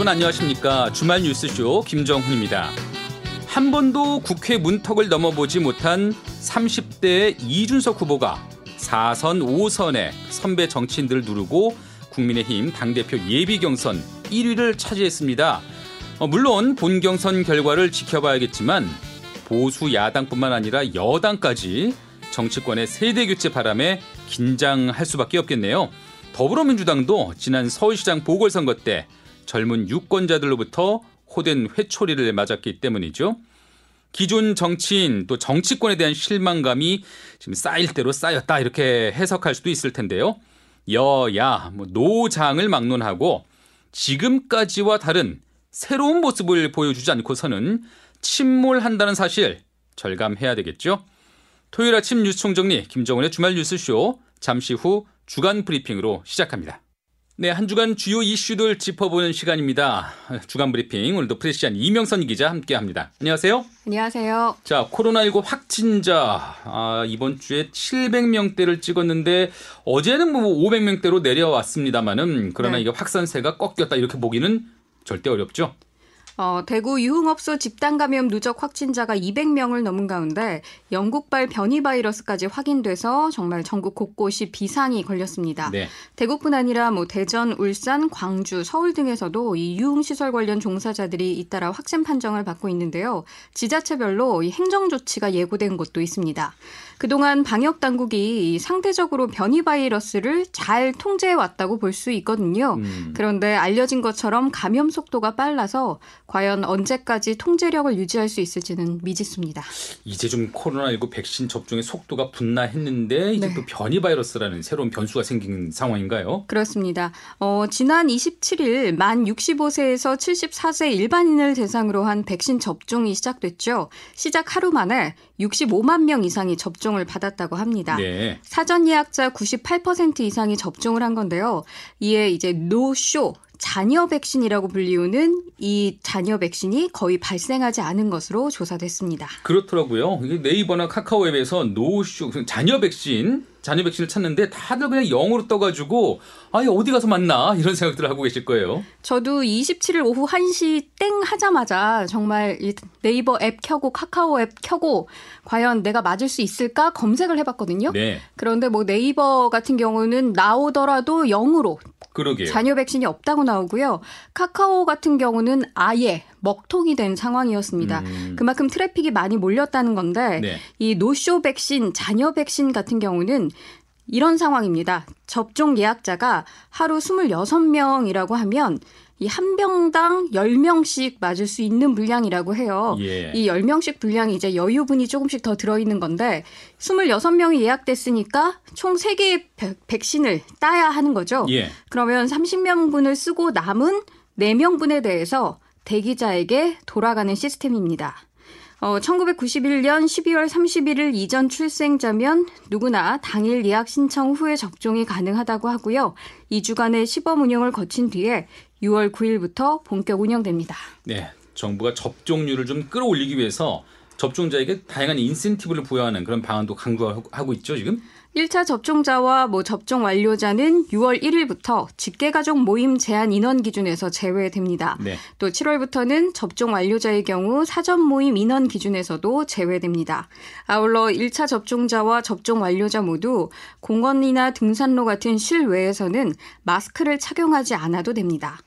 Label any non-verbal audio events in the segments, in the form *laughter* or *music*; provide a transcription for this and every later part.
여러분 안녕하십니까 주말 뉴스쇼 김정훈입니다. 한 번도 국회 문턱을 넘어보지 못한 30대 이준석 후보가 4선 5선의 선배 정치인들을 누르고 국민의힘 당대표 예비경선 1위를 차지했습니다. 어, 물론 본 경선 결과를 지켜봐야겠지만 보수 야당뿐만 아니라 여당까지 정치권의 세대 교체 바람에 긴장할 수밖에 없겠네요. 더불어민주당도 지난 서울시장 보궐선거 때 젊은 유권자들로부터 호된 회초리를 맞았기 때문이죠. 기존 정치인 또 정치권에 대한 실망감이 지금 쌓일 대로 쌓였다 이렇게 해석할 수도 있을 텐데요. 여야 뭐 노장을 막론하고 지금까지와 다른 새로운 모습을 보여주지 않고서는 침몰한다는 사실 절감해야 되겠죠. 토요일 아침 뉴스 총정리 김정은의 주말 뉴스쇼 잠시 후 주간 브리핑으로 시작합니다. 네, 한 주간 주요 이슈들 짚어보는 시간입니다. 주간 브리핑 오늘도 프레시안 이명선 기자 함께합니다. 안녕하세요. 안녕하세요. 자, 코로나19 확진자 아, 이번 주에 700명대를 찍었는데 어제는 뭐 500명대로 내려왔습니다만은 그러나 네. 이게 확산세가 꺾였다 이렇게 보기는 절대 어렵죠. 어, 대구 유흥업소 집단 감염 누적 확진자가 200명을 넘은 가운데 영국발 변이 바이러스까지 확인돼서 정말 전국 곳곳이 비상이 걸렸습니다. 네. 대구뿐 아니라 뭐 대전, 울산, 광주, 서울 등에서도 이 유흥시설 관련 종사자들이 잇따라 확진 판정을 받고 있는데요. 지자체별로 이 행정 조치가 예고된 곳도 있습니다. 그동안 방역 당국이 상대적으로 변이 바이러스를 잘 통제해 왔다고 볼 수 있거든요. 음. 그런데 알려진 것처럼 감염 속도가 빨라서 과연 언제까지 통제력을 유지할 수 있을지는 미지수입니다. 이제 좀 코로나19 백신 접종의 속도가 분나했는데 이제 네. 또 변이 바이러스라는 새로운 변수가 생긴 상황인가요? 그렇습니다. 어, 지난 27일 만 65세에서 74세 일반인을 대상으로 한 백신 접종이 시작됐죠. 시작 하루 만에 65만 명 이상이 접종을 받았다고 합니다. 네. 사전 예약자 98% 이상이 접종을 한 건데요. 이에 이제 노쇼 잔여 백신이라고 불리우는 이 잔여 백신이 거의 발생하지 않은 것으로 조사됐습니다. 그렇더라고요. 네이버나 카카오 앱에서 노쇼 잔여 백신 잔여 백신을 찾는데 다들 그냥 영어로 떠가지고 아예 어디 가서 만나 이런 생각들을 하고 계실 거예요. 저도 27일 오후 1시 땡 하자마자 정말 네이버 앱 켜고 카카오 앱 켜고 과연 내가 맞을 수 있을까 검색을 해봤거든요. 네. 그런데 뭐 네이버 같은 경우는 나오더라도 영으로 그러게요. 잔여 백신이 없다고 나오고요. 카카오 같은 경우는 아예 먹통이 된 상황이었습니다. 음. 그만큼 트래픽이 많이 몰렸다는 건데 네. 이 노쇼 백신, 잔여 백신 같은 경우는 이런 상황입니다. 접종 예약자가 하루 26명이라고 하면 이 한 병당 10명씩 맞을 수 있는 분량이라고 해요. 예. 이 10명씩 분량이 이제 여유분이 조금씩 더 들어있는 건데 26명이 예약됐으니까 총 3개의 백신을 따야 하는 거죠. 예. 그러면 30명분을 쓰고 남은 4명분에 대해서 대기자에게 돌아가는 시스템입니다. 어, 1991년 12월 31일 이전 출생자면 누구나 당일 예약 신청 후에 접종이 가능하다고 하고요. 2주간의 시범 운영을 거친 뒤에 6월 9일부터 본격 운영됩니다. 네. 정부가 접종률을 좀 끌어올리기 위해서 접종자에게 다양한 인센티브를 부여하는 그런 방안도 강구하고 있죠, 지금? 1차 접종자와 뭐 접종 완료자는 6월 1일부터 직계가족 모임 제한 인원 기준에서 제외됩니다. 네. 또 7월부터는 접종 완료자의 경우 사전 모임 인원 기준에서도 제외됩니다. 아울러 1차 접종자와 접종 완료자 모두 공원이나 등산로 같은 실외에서는 마스크를 착용하지 않아도 됩니다.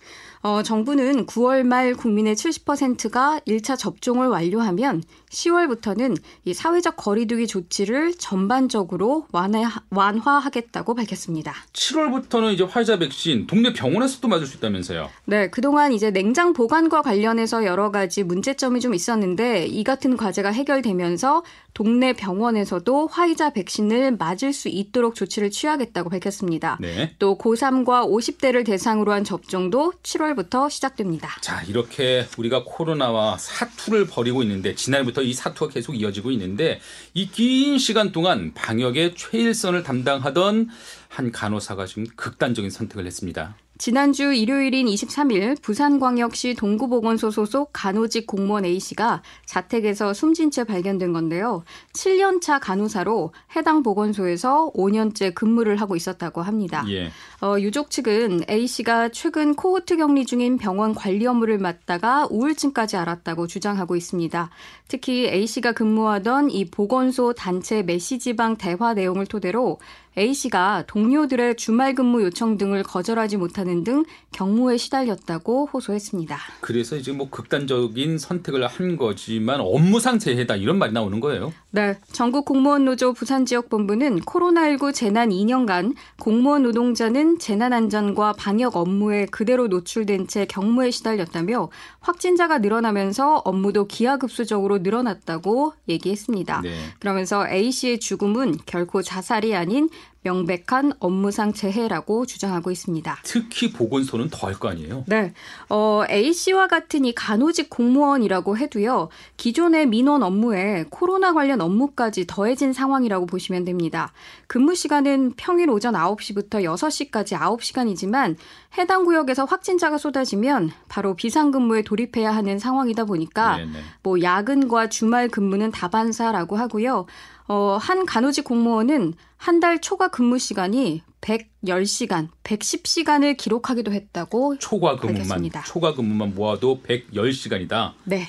어, 정부는 9월 말 국민의 70%가 1차 접종을 완료하면 10월부터는 이 사회적 거리두기 조치를 전반적으로 완화, 완화 하겠다고 밝혔습니다. 7월부터는 이제 화이자 백신 동네 병원에서도 맞을 수 있다면서요? 네, 그동안 이제 냉장 보관과 관련해서 여러 가지 문제점이 좀 있었는데 이 같은 과제가 해결되면서 동네 병원에서도 화이자 백신을 맞을 수 있도록 조치를 취하겠다고 밝혔습니다. 네. 또 고3과 50대를 대상으로 한 접종도 7월부터 시작됩니다. 자, 이렇게 우리가 코로나와 사투를 벌이고 있는데 지난해부터 이 사투가 계속 이어지고 있는데 이 긴 시간 동안 방역의 최일선을 담당하던 한 간호사가 지금 극단적인 선택을 했습니다. 지난주 일요일인 23일 부산광역시 동구보건소 소속 간호직 공무원 A씨가 자택에서 숨진 채 발견된 건데요. 7년차 간호사로 해당 보건소에서 5년째 근무를 하고 있었다고 합니다. 예. 어, 유족 측은 A씨가 최근 코호트 격리 중인 병원 관리 업무를 맡다가 우울증까지 앓았다고 주장하고 있습니다. 특히 A씨가 근무하던 이 보건소 단체 메시지방 대화 내용을 토대로 A씨가 동료들의 주말 근무 요청 등을 거절하지 못하는 등 경무에 시달렸다고 호소했습니다. 그래서 이제 뭐 극단적인 선택을 한 거지만 업무상 재해다 이런 말이 나오는 거예요. 네. 전국 공무원 노조 부산 지역 본부는 코로나19 재난 2년간 공무원 노동자는 재난 안전과 방역 업무에 그대로 노출된 채 경무에 시달렸다며 확진자가 늘어나면서 업무도 기하급수적으로 늘어났다고 얘기했습니다. 네. 그러면서 A씨의 죽음은 결코 자살이 아닌 명백한 업무상 재해라고 주장하고 있습니다. 특히 보건소는 더할 거 아니에요? 네. 어, A씨와 같은 이 간호직 공무원이라고 해도요. 기존의 민원 업무에 코로나 관련 업무까지 더해진 상황이라고 보시면 됩니다. 근무 시간은 평일 오전 9시부터 6시까지 9시간이지만 해당 구역에서 확진자가 쏟아지면 바로 비상근무에 돌입해야 하는 상황이다 보니까 네네. 뭐 야근과 주말 근무는 다반사라고 하고요. 어, 한 간호직 공무원은 한 달 초과 근무 시간이 110시간, 110시간을 기록하기도 했다고 초과 근무만. 초과 근무만 모아도 110시간이다. 네.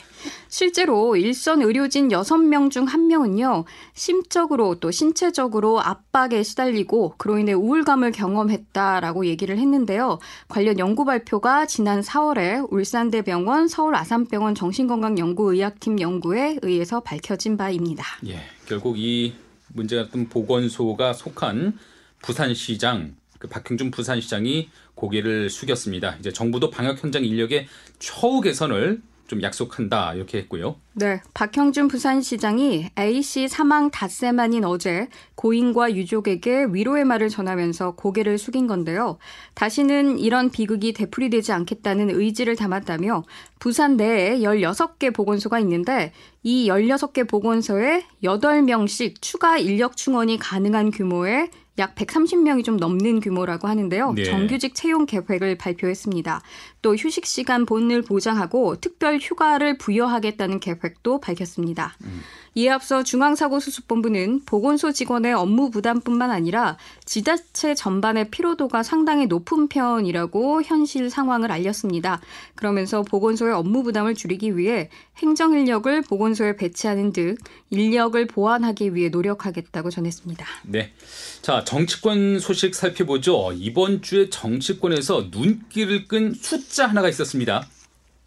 실제로 일선 의료진 6명 중 1명은요. 심적으로 또 신체적으로 압박에 시달리고 그로 인해 우울감을 경험했다라고 얘기를 했는데요. 관련 연구 발표가 지난 4월에 울산대병원 서울 아산병원 정신건강연구의학팀 연구에 의해서 밝혀진 바입니다. 예. 결국 이 문제 같은 보건소가 속한 부산시장 그 박형준 부산시장이 고개를 숙였습니다. 이제 정부도 방역 현장 인력의 처우 개선을 좀 약속한다 이렇게 했고요. 네, 박형준 부산시장이 A씨 사망 닷새 만인 어제 고인과 유족에게 위로의 말을 전하면서 고개를 숙인 건데요. 다시는 이런 비극이 되풀이되지 않겠다는 의지를 담았다며 부산 내에 16개 보건소가 있는데 이 16개 보건소에 8명씩 추가 인력 충원이 가능한 규모의 약 130명이 좀 넘는 규모라고 하는데요. 네. 정규직 채용 계획을 발표했습니다. 또 휴식 시간 본을 보장하고 특별 휴가를 부여하겠다는 계획도 밝혔습니다. 음. 이에 앞서 중앙사고수습본부는 보건소 직원의 업무 부담뿐만 아니라 지자체 전반의 피로도가 상당히 높은 편이라고 현실 상황을 알렸습니다. 그러면서 보건소의 업무 부담을 줄이기 위해 행정 인력을 보건소에 배치하는 등 인력을 보완하기 위해 노력하겠다고 전했습니다. 네. 자, 정치권 소식 살펴보죠. 이번 주에 정치권에서 눈길을 끈 숫자 하나가 있었습니다.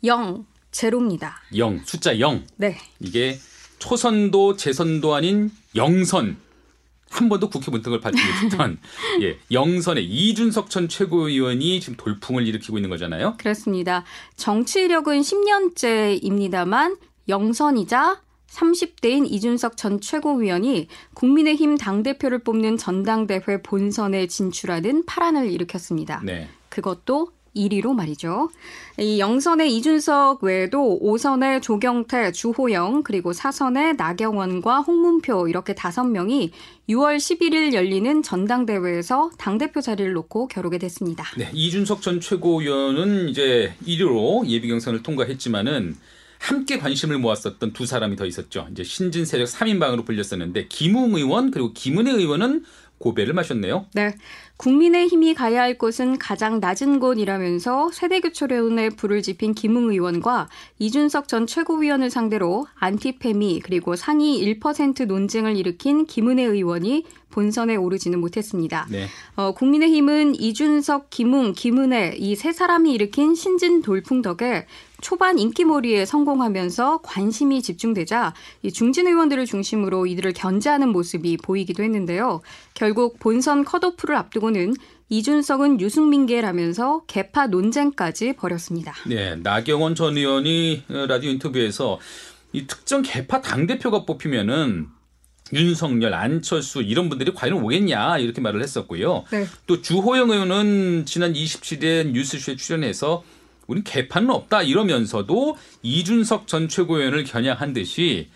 0, 제로입니다. 0, 숫자 0. 네. 이게 초선도 재선도 아닌 영선 한 번도 국회 문턱을 밟지 못했던 *laughs* 예, 영선의 이준석 전 최고위원이 지금 돌풍을 일으키고 있는 거잖아요. 그렇습니다. 정치력은 10년째입니다만 영선이자 30대인 이준석 전 최고위원이 국민의힘 당대표를 뽑는 전당대회 본선에 진출하는 파란을 일으켰습니다. 네. 그것도 1위로 말이죠. 이 영선의 이준석 외에도 5선의 조경태, 주호영, 그리고 4선의 나경원과 홍문표 이렇게 5명이 6월 11일 열리는 전당대회에서 당대표 자리를 놓고 겨루게 됐습니다. 네, 이준석 전 최고위원은 이제 1위로 예비 경선을 통과했지만은 함께 관심을 모았었던 두 사람이 더 있었죠. 이제 신진 세력 3인방으로 불렸었는데 김웅 의원 그리고 김은혜 의원은 고배를 마셨네요. 네. 국민의힘이 가야 할 곳은 가장 낮은 곳이라면서 세대교체론에 불을 지핀 김웅 의원과 이준석 전 최고위원을 상대로 안티페미 그리고 상위 1% 논쟁을 일으킨 김은혜 의원이 본선에 오르지는 못했습니다. 네. 어, 국민의힘은 이준석, 김웅, 김은혜 이 세 사람이 일으킨 신진 돌풍 덕에 초반 인기몰이에 성공하면서 관심이 집중되자 이 중진 의원들을 중심으로 이들을 견제하는 모습이 보이기도 했는데요. 결국 본선 컷오프를 앞두고 는 이준석은 유승민계라면서 개파 논쟁까지 벌였습니다. 네, 나경원 전 의원이 라디오 인터뷰에서 이 특정 개파 당 대표가 뽑히면은 윤석열, 안철수 이런 분들이 과연 오겠냐 이렇게 말을 했었고요. 네. 또 주호영 의원은 지난 27일 뉴스쇼에 출연해서 우린 개판은 없다 이러면서도 이준석 전 최고위원을 겨냥한 듯이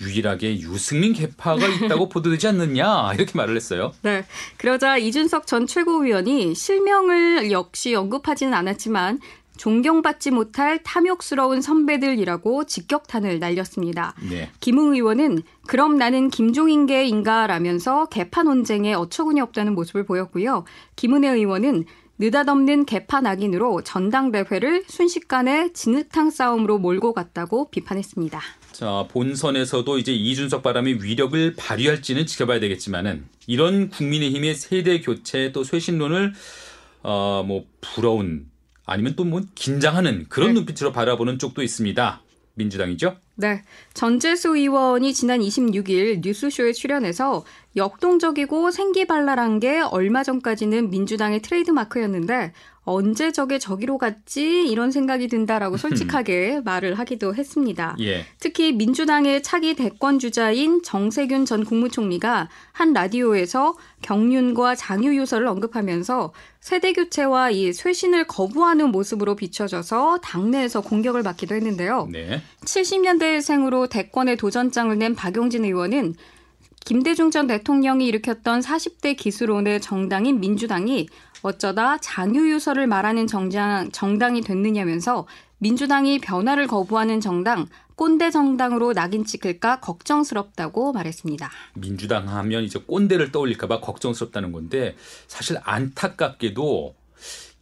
유일하게 유승민 개파가 있다고 *laughs* 보도되지 않느냐 이렇게 말을 했어요. 네. 그러자 이준석 전 최고위원이 실명을 역시 언급하지는 않았지만 존경받지 못할 탐욕스러운 선배들이라고 직격탄을 날렸습니다. 네. 김웅 의원은 그럼 나는 김종인계인가 라면서 개파 논쟁에 어처구니 없다는 모습을 보였고요. 김은혜 의원은 느닷없는 개파 낙인으로 전당대회를 순식간에 진흙탕 싸움으로 몰고 갔다고 비판했습니다. 자, 본선에서도 이제 이준석 바람이 위력을 발휘할지는 지켜봐야 되겠지만은 이런 국민의힘의 세대 교체 또 쇄신론을 어 뭐 부러운 아니면 또 뭐 긴장하는 그런 네. 눈빛으로 바라보는 쪽도 있습니다. 민주당이죠? 네. 전재수 의원이 지난 26일 뉴스쇼에 출연해서 역동적이고 생기발랄한 게 얼마 전까지는 민주당의 트레이드 마크였는데 언제 저게 저기로 갔지 이런 생각이 든다라고 솔직하게 말을 하기도 했습니다. 예. 특히 민주당의 차기 대권 주자인 정세균 전 국무총리가 한 라디오에서 경륜과 장유유서를 언급하면서 세대 교체와 이 쇄신을 거부하는 모습으로 비춰져서 당내에서 공격을 받기도 했는데요. 네. 70년대생으로 대권에 도전장을 낸 박용진 의원은 김대중 전 대통령이 일으켰던 40대 기술론의 정당인 민주당이 어쩌다 장유유서를 말하는 정당, 정당이 됐느냐면서 민주당이 변화를 거부하는 정당, 꼰대 정당으로 낙인 찍힐까 걱정스럽다고 말했습니다. 민주당 하면 이제 꼰대를 떠올릴까봐 걱정스럽다는 건데 사실 안타깝게도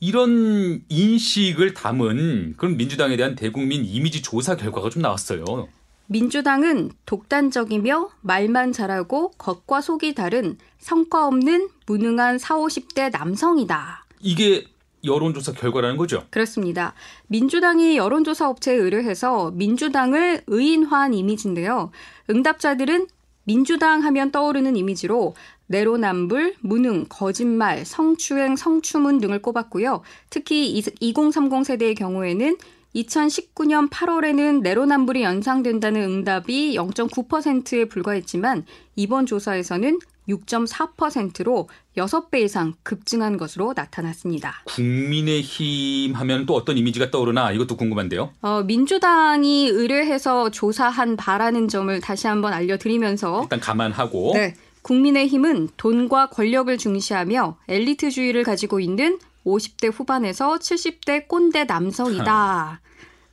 이런 인식을 담은 그런 민주당에 대한 대국민 이미지 조사 결과가 좀 나왔어요. 민주당은 독단적이며 말만 잘하고 겉과 속이 다른 성과 없는 무능한 4, 50대 남성이다. 이게 여론조사 결과라는 거죠? 그렇습니다. 민주당이 여론조사 업체에 의뢰해서 민주당을 의인화한 이미지인데요. 응답자들은 민주당 하면 떠오르는 이미지로 내로남불, 무능, 거짓말, 성추행, 성추문 등을 꼽았고요. 특히 2030 세대의 경우에는 2019년 8월에는 내로남불이 연상된다는 응답이 0.9%에 불과했지만 이번 조사에서는 6.4%로 6배 이상 급증한 것으로 나타났습니다. 국민의힘 하면 또 어떤 이미지가 떠오르나 이것도 궁금한데요. 어, 민주당이 의뢰해서 조사한 바라는 점을 다시 한번 알려드리면서 일단 감안하고 네, 국민의힘은 돈과 권력을 중시하며 엘리트주의를 가지고 있는 50대 후반에서 70대 꼰대 남성이다.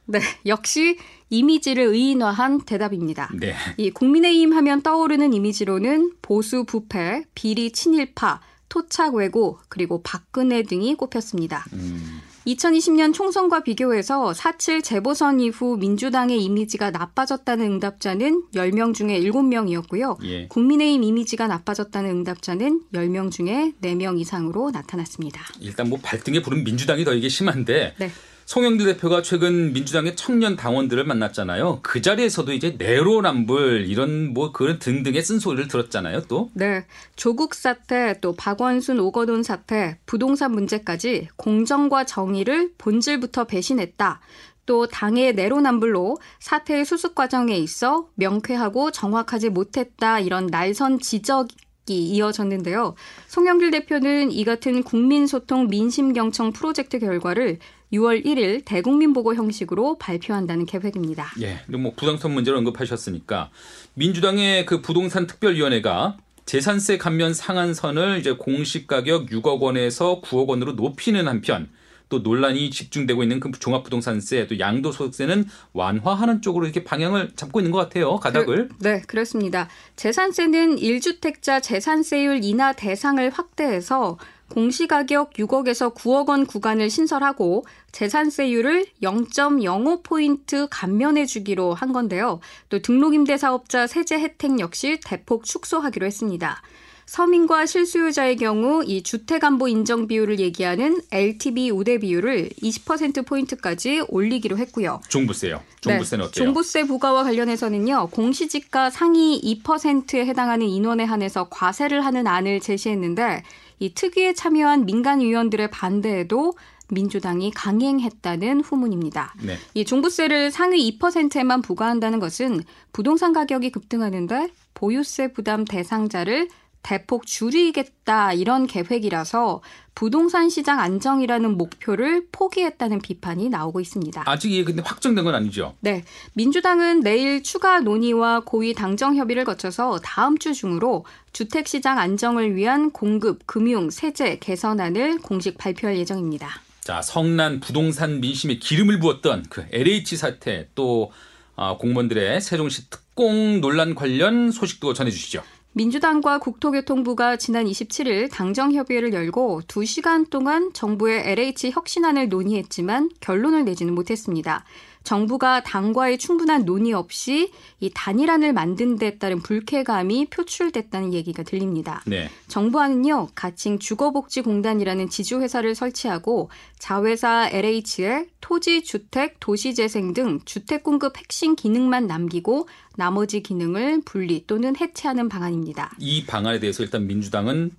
네, 역시 이미지를 의인화한 대답입니다. 네. 이 국민의힘 하면 떠오르는 이미지로는 보수 부패, 비리 친일파, 토착 왜고 그리고 박근혜 등이 꼽혔습니다. 음. 2020년 총선과 비교해서 4.7 재보선 이후 민주당의 이미지가 나빠졌다는 응답자는 10명 중에 7명이었고요. 예. 국민의힘 이미지가 나빠졌다는 응답자는 10명 중에 4명 이상으로 나타났습니다. 일단 뭐 발등에 부른 민주당이 더 이게 심한데 네. 송영길 대표가 최근 민주당의 청년 당원들을 만났잖아요. 그 자리에서도 이제 내로남불 이런 뭐 그런 등등의 쓴소리를 들었잖아요. 또. 네. 조국 사태 또 박원순 오거돈 사태 부동산 문제까지 공정과 정의를 본질부터 배신했다. 또 당의 내로남불로 사태의 수습 과정에 있어 명쾌하고 정확하지 못했다 이런 날선 지적 이어졌는데요. 송영길 대표는 이 같은 국민소통 민심경청 프로젝트 결과를 6월 1일 대국민 보고 형식으로 발표한다는 계획입니다. 예. 뭐 부동산 문제를 언급하셨으니까 민주당의 그 부동산 특별위원회가 재산세 감면 상한선을 이제 공시 가격 6억 원에서 9억 원으로 높이는 한편 또 논란이 집중되고 있는 그 종합부동산세 또 양도소득세는 완화하는 쪽으로 이렇게 방향을 잡고 있는 것 같아요. 가닥을. 그, 네, 그렇습니다. 재산세는 1주택자 재산세율 인하 대상을 확대해서 공시가격 6억에서 9억 원 구간을 신설하고 재산세율을 0.05포인트 감면해 주기로 한 건데요. 또 등록임대사업자 세제 혜택 역시 대폭 축소하기로 했습니다. 서민과 실수요자의 경우 이 주택안보 인정 비율을 얘기하는 LTV 우대 비율을 20%포인트까지 올리기로 했고요. 종부세요. 종부세는 네, 어때요? 종부세 부과와 관련해서는요. 공시지가 상위 2%에 해당하는 인원에 한해서 과세를 하는 안을 제시했는데 이 특위에 참여한 민간 의원들의 반대에도 민주당이 강행했다는 후문입니다. 네. 이 종부세를 상위 2%에만 부과한다는 것은 부동산 가격이 급등하는데 보유세 부담 대상자를 대폭 줄이겠다 이런 계획이라서 부동산 시장 안정이라는 목표를 포기했다는 비판이 나오고 있습니다. 아직 이게 근데 확정된 건 아니죠? 네. 민주당은 내일 추가 논의와 고위 당정 협의를 거쳐서 다음 주 중으로 주택 시장 안정을 위한 공급, 금융, 세제 개선안을 공식 발표할 예정입니다. 자, 성난 부동산 민심에 기름을 부었던 그 LH 사태 또 아, 공무원들의 세종시 특공 논란 관련 소식도 전해 주시죠. 민주당과 국토교통부가 지난 27일 당정협의회를 열고 2시간 동안 정부의 LH 혁신안을 논의했지만 결론을 내지는 못했습니다. 정부가 당과의 충분한 논의 없이 이 단일안을 만든 데 따른 불쾌감이 표출됐다는 얘기가 들립니다. 네. 정부안은요, 가칭 주거복지공단이라는 지주회사를 설치하고 자회사 LH에 토지, 주택, 도시재생 등 주택 공급 핵심 기능만 남기고 나머지 기능을 분리 또는 해체하는 방안입니다. 이 방안에 대해서 일단 민주당은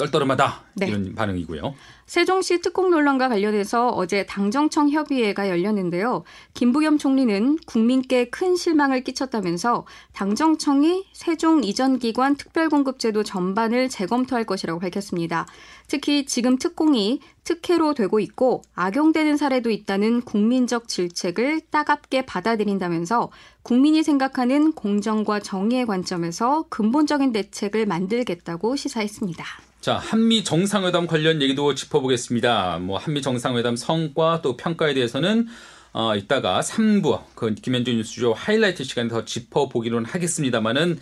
떨떠름하다 네. 이런 반응이고요. 세종시 특공 논란과 관련해서 어제 당정청 협의회가 열렸는데요. 김부겸 총리는 국민께 큰 실망을 끼쳤다면서 당정청이 세종 이전 기관 특별공급제도 전반을 재검토할 것이라고 밝혔습니다. 특히 지금 특공이 특혜로 되고 있고 악용되는 사례도 있다는 국민적 질책을 따갑게 받아들인다면서 국민이 생각하는 공정과 정의의 관점에서 근본적인 대책을 만들겠다고 시사했습니다. 자, 한미 정상회담 관련 얘기도 짚어보겠습니다. 뭐 한미 정상회담 성과 또 평가에 대해서는 어, 이따가 3부 그 김현준 뉴스쇼 하이라이트 시간에 더 짚어보기로는 하겠습니다만은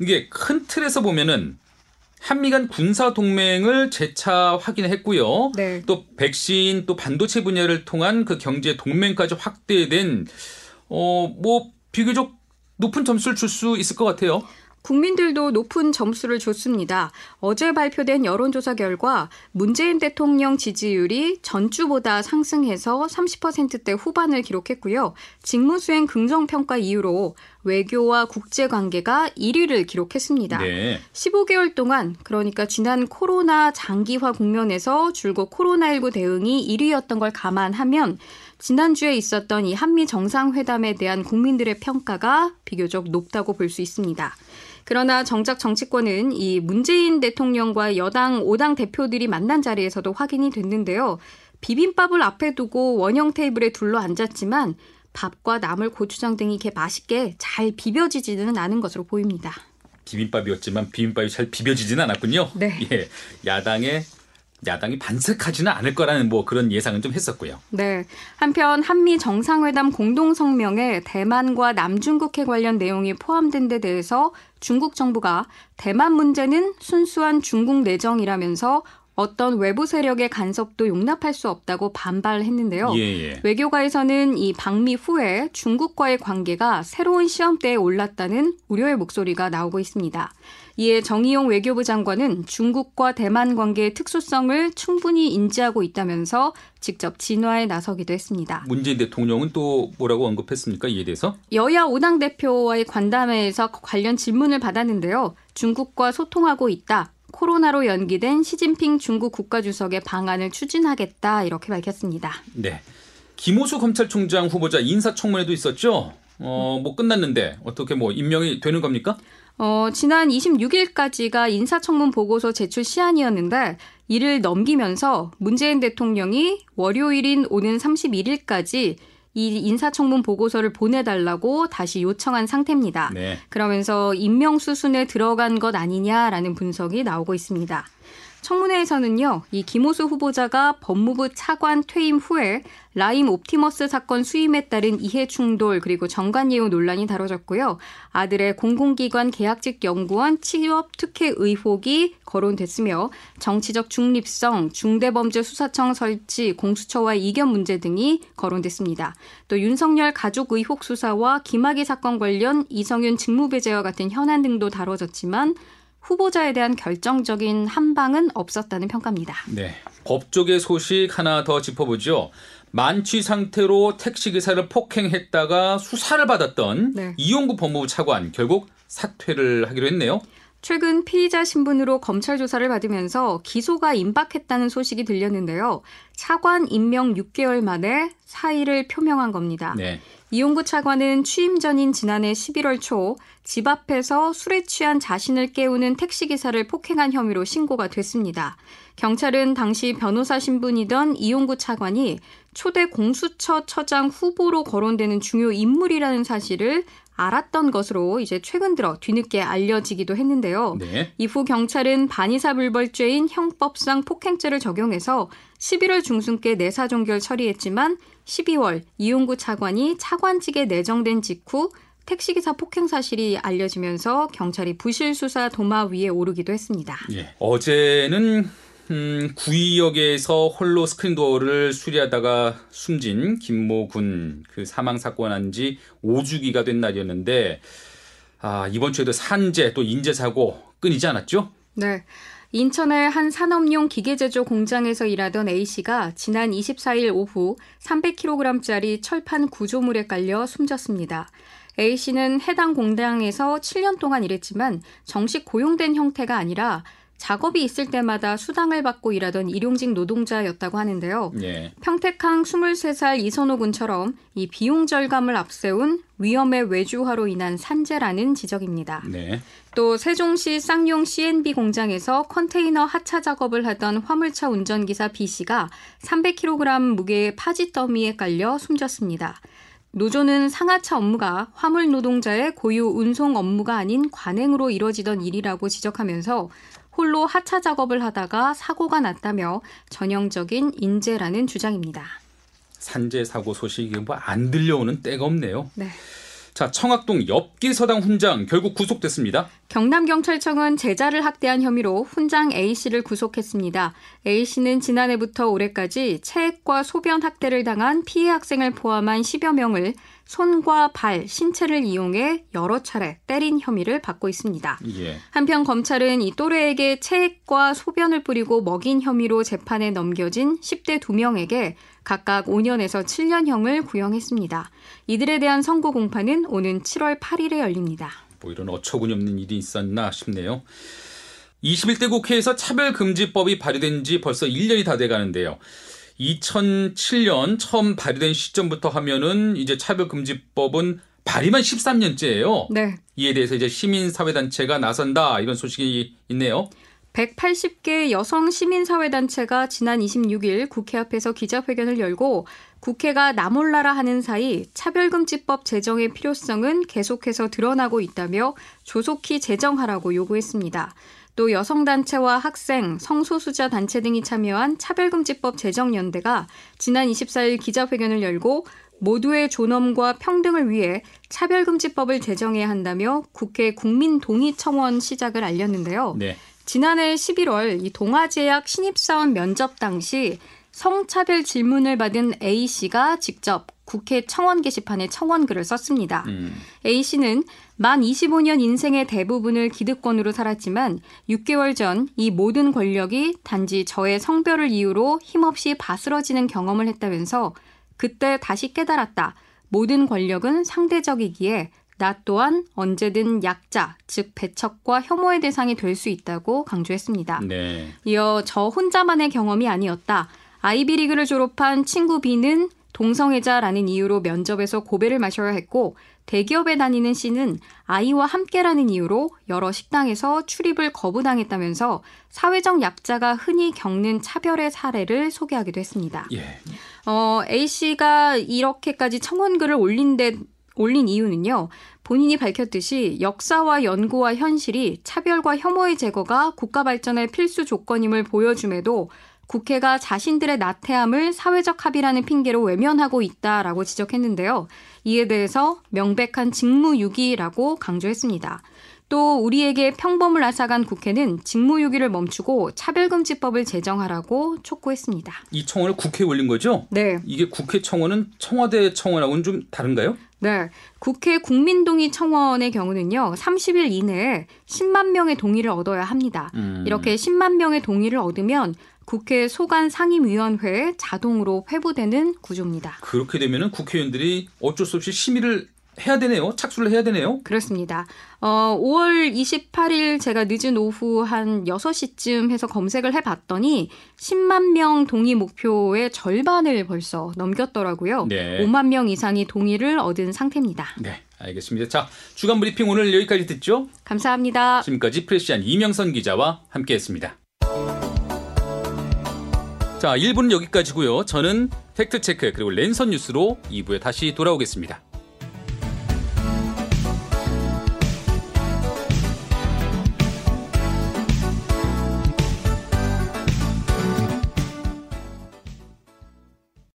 이게 큰 틀에서 보면은 한미 간 군사 동맹을 재차 확인했고요. 네. 또 백신 또 반도체 분야를 통한 그 경제 동맹까지 확대된 어뭐 비교적 높은 점수를 줄 수 있을 것 같아요. 국민들도 높은 점수를 줬습니다. 어제 발표된 여론조사 결과 문재인 대통령 지지율이 전주보다 상승해서 30%대 후반을 기록했고요. 직무수행 긍정평가 이후로 외교와 국제관계가 1위를 기록했습니다. 네. 15개월 동안 그러니까 지난 코로나 장기화 국면에서 줄곧 코로나19 대응이 1위였던 걸 감안하면 지난주에 있었던 이 한미 정상회담에 대한 국민들의 평가가 비교적 높다고 볼 수 있습니다. 그러나 정작 정치권은 이 문재인 대통령과 여당 5당 대표들이 만난 자리에서도 확인이 됐는데요. 비빔밥을 앞에 두고 원형 테이블에 둘러 앉았지만 밥과 나물, 고추장 등이 이렇게 맛있게 잘 비벼지지는 않은 것으로 보입니다. 비빔밥이었지만 비빔밥이 잘 비벼지지는 않았군요. 네. 예. 야당의 야당이 반색하지는 않을 거라는 뭐 그런 예상은 좀 했었고요. 네. 한편 한미 정상회담 공동 성명에 대만과 남중국해 관련 내용이 포함된 데 대해서 중국 정부가 대만 문제는 순수한 중국 내정이라면서 어떤 외부 세력의 간섭도 용납할 수 없다고 반발했는데요. 예, 예. 외교가에서는 이 방미 후에 중국과의 관계가 새로운 시험대에 올랐다는 우려의 목소리가 나오고 있습니다. 이에 정의용 외교부 장관은 중국과 대만 관계의 특수성을 충분히 인지하고 있다면서 직접 진화에 나서기도 했습니다. 문재인 대통령은 또 뭐라고 언급했습니까? 이에 대해서? 여야 5당 대표와의 관담회에서 관련 질문을 받았는데요. 중국과 소통하고 있다. 코로나로 연기된 시진핑 중국 국가주석의 방안을 추진하겠다 이렇게 밝혔습니다. 네. 김호수 검찰총장 후보자 인사청문회도 있었죠. 어, 뭐 끝났는데 어떻게 뭐 임명이 되는 겁니까? 어, 지난 26일까지가 인사청문 보고서 제출 시한이었는데 이를 넘기면서 문재인 대통령이 월요일인 오는 31일까지 이 인사청문 보고서를 보내달라고 다시 요청한 상태입니다. 네. 그러면서 임명 수순에 들어간 것 아니냐라는 분석이 나오고 있습니다. 청문회에서는요, 이 김호수 후보자가 법무부 차관 퇴임 후에 라임 옵티머스 사건 수임에 따른 이해 충돌 그리고 정관 예우 논란이 다뤄졌고요. 아들의 공공기관 계약직 연구원 취업 특혜 의혹이 거론됐으며 정치적 중립성, 중대범죄수사청 설치, 공수처와 이견 문제 등이 거론됐습니다. 또 윤석열 가족 의혹 수사와 김학의 사건 관련 이성윤 직무배제와 같은 현안 등도 다뤄졌지만 후보자에 대한 결정적인 한방은 없었다는 평가입니다. 네. 법조계 소식 하나 더 짚어보죠. 만취 상태로 택시기사를 폭행했다가 수사를 받았던 네. 이용구 법무부 차관 결국 사퇴를 하기로 했네요. 최근 피의자 신분으로 검찰 조사를 받으면서 기소가 임박했다는 소식이 들렸는데요. 차관 임명 6개월 만에 사의를 표명한 겁니다. 네. 이용구 차관은 취임 전인 지난해 11월 초 집 앞에서 술에 취한 자신을 깨우는 택시기사를 폭행한 혐의로 신고가 됐습니다. 경찰은 당시 변호사 신분이던 이용구 차관이 초대 공수처 처장 후보로 거론되는 중요 인물이라는 사실을 알았던 것으로 이제 최근 들어 뒤늦게 알려지기도 했는데요. 네. 이후 경찰은 반의사 불벌죄인 형법상 폭행죄를 적용해서 11월 중순께 내사 종결 처리했지만 12월 이용구 차관이 차관직에 내정된 직후 택시기사 폭행 사실이 알려지면서 경찰이 부실 수사 도마 위에 오르기도 했습니다. 예. 어제는 음, 구의역에서 홀로 스크린도어를 수리하다가 숨진 김모 군 그 사망 사건 한 지 5주기가 된 날이었는데 아, 이번 주에도 산재 또 인재 사고 끊이지 않았죠? 네. 인천의 한 산업용 기계제조 공장에서 일하던 A씨가 지난 24일 오후 300kg짜리 철판 구조물에 깔려 숨졌습니다. A씨는 해당 공장에서 7년 동안 일했지만 정식 고용된 형태가 아니라 작업이 있을 때마다 수당을 받고 일하던 일용직 노동자였다고 하는데요. 예. 평택항 23살 이선호 군처럼 이 비용 절감을 앞세운 위험의 외주화로 인한 산재라는 지적입니다. 네. 또 세종시 쌍용 CNB 공장에서 컨테이너 하차 작업을 하던 화물차 운전기사 B씨가 300kg 무게의 파지 더미에 깔려 숨졌습니다. 노조는 상하차 업무가 화물 노동자의 고유 운송 업무가 아닌 관행으로 이뤄지던 일이라고 지적하면서 홀로 하차 작업을 하다가 사고가 났다며 전형적인 인재라는 주장입니다. 산재 사고 소식이 뭐 안 들려오는 때가 없네요. 네. 자, 청학동 엽기 서당 훈장 결국 구속됐습니다. 경남경찰청은 제자를 학대한 혐의로 훈장 A씨를 구속했습니다. A씨는 지난해부터 올해까지 체액과 소변 학대를 당한 피해 학생을 포함한 10여 명을 손과 발, 신체를 이용해 여러 차례 때린 혐의를 받고 있습니다. 예. 한편 검찰은 이 또래에게 체액과 소변을 뿌리고 먹인 혐의로 재판에 넘겨진 10대 2명에게 각각 5년에서 7년형을 구형했습니다. 이들에 대한 선고 공판은 오는 7월 8일에 열립니다. 뭐 이런 어처구니 없는 일이 있었나 싶네요. 21대 국회에서 차별금지법이 발의된 지 벌써 1년이 다 돼 가는데요. 2007년 처음 발의된 시점부터 하면은 이제 차별금지법은 발의만 13년째예요. 네. 이에 대해서 이제 시민사회단체가 나선다 이런 소식이 있네요. 180개 여성 시민사회단체가 지난 26일 국회 앞에서 기자회견을 열고 국회가 나몰라라 하는 사이 차별금지법 제정의 필요성은 계속해서 드러나고 있다며 조속히 제정하라고 요구했습니다. 또 여성단체와 학생, 성소수자 단체 등이 참여한 차별금지법 제정연대가 지난 24일 기자회견을 열고 모두의 존엄과 평등을 위해 차별금지법을 제정해야 한다며 국회 국민동의 청원 시작을 알렸는데요. 네. 지난해 11월 이 동아제약 신입사원 면접 당시 성차별 질문을 받은 A 씨가 직접 국회 청원 게시판에 청원글을 썼습니다. 음. A 씨는 만 25년 인생의 대부분을 기득권으로 살았지만 6개월 전 이 모든 권력이 단지 저의 성별을 이유로 힘없이 바스러지는 경험을 했다면서 그때 다시 깨달았다. 모든 권력은 상대적이기에 나 또한 언제든 약자, 즉 배척과 혐오의 대상이 될 수 있다고 강조했습니다. 네. 이어 저 혼자만의 경험이 아니었다. 아이비리그를 졸업한 친구 B는 동성애자라는 이유로 면접에서 고배를 마셔야 했고 대기업에 다니는 C는 아이와 함께라는 이유로 여러 식당에서 출입을 거부당했다면서 사회적 약자가 흔히 겪는 차별의 사례를 소개하기도 했습니다. 예. 어, A 씨가 이렇게까지 청원글을 올린 데 올린 이유는요. 본인이 밝혔듯이 역사와 연구와 현실이 차별과 혐오의 제거가 국가 발전의 필수 조건임을 보여줌에도 국회가 자신들의 나태함을 사회적 합의라는 핑계로 외면하고 있다라고 지적했는데요. 이에 대해서 명백한 직무유기라고 강조했습니다. 또 우리에게 평범을 앗아간 국회는 직무유기를 멈추고 차별금지법을 제정하라고 촉구했습니다. 이 청원을 국회에 올린 거죠? 네. 이게 국회 청원은 청와대 청원하고는 좀 다른가요? 네. 국회 국민동의 청원의 경우는요, 30일 이내에 10만 명의 동의를 얻어야 합니다. 음. 이렇게 10만 명의 동의를 얻으면 국회 소관 상임위원회에 자동으로 회부되는 구조입니다. 그렇게 되면 국회의원들이 어쩔 수 없이 심의를 해야 되네요. 착수를 해야 되네요. 그렇습니다. 어, 5월 28일 제가 늦은 오후 한 6시쯤 해서 검색을 해봤더니 10만 명 동의 목표의 절반을 벌써 넘겼더라고요. 네. 5만 명 이상이 동의를 얻은 상태입니다. 네. 알겠습니다. 자, 주간 브리핑 오늘 여기까지 듣죠? 감사합니다. 지금까지 프레시안 이명선 기자와 함께했습니다. 자, 1부는 여기까지고요. 저는 팩트체크 그리고 랜선 뉴스로 2부에 다시 돌아오겠습니다.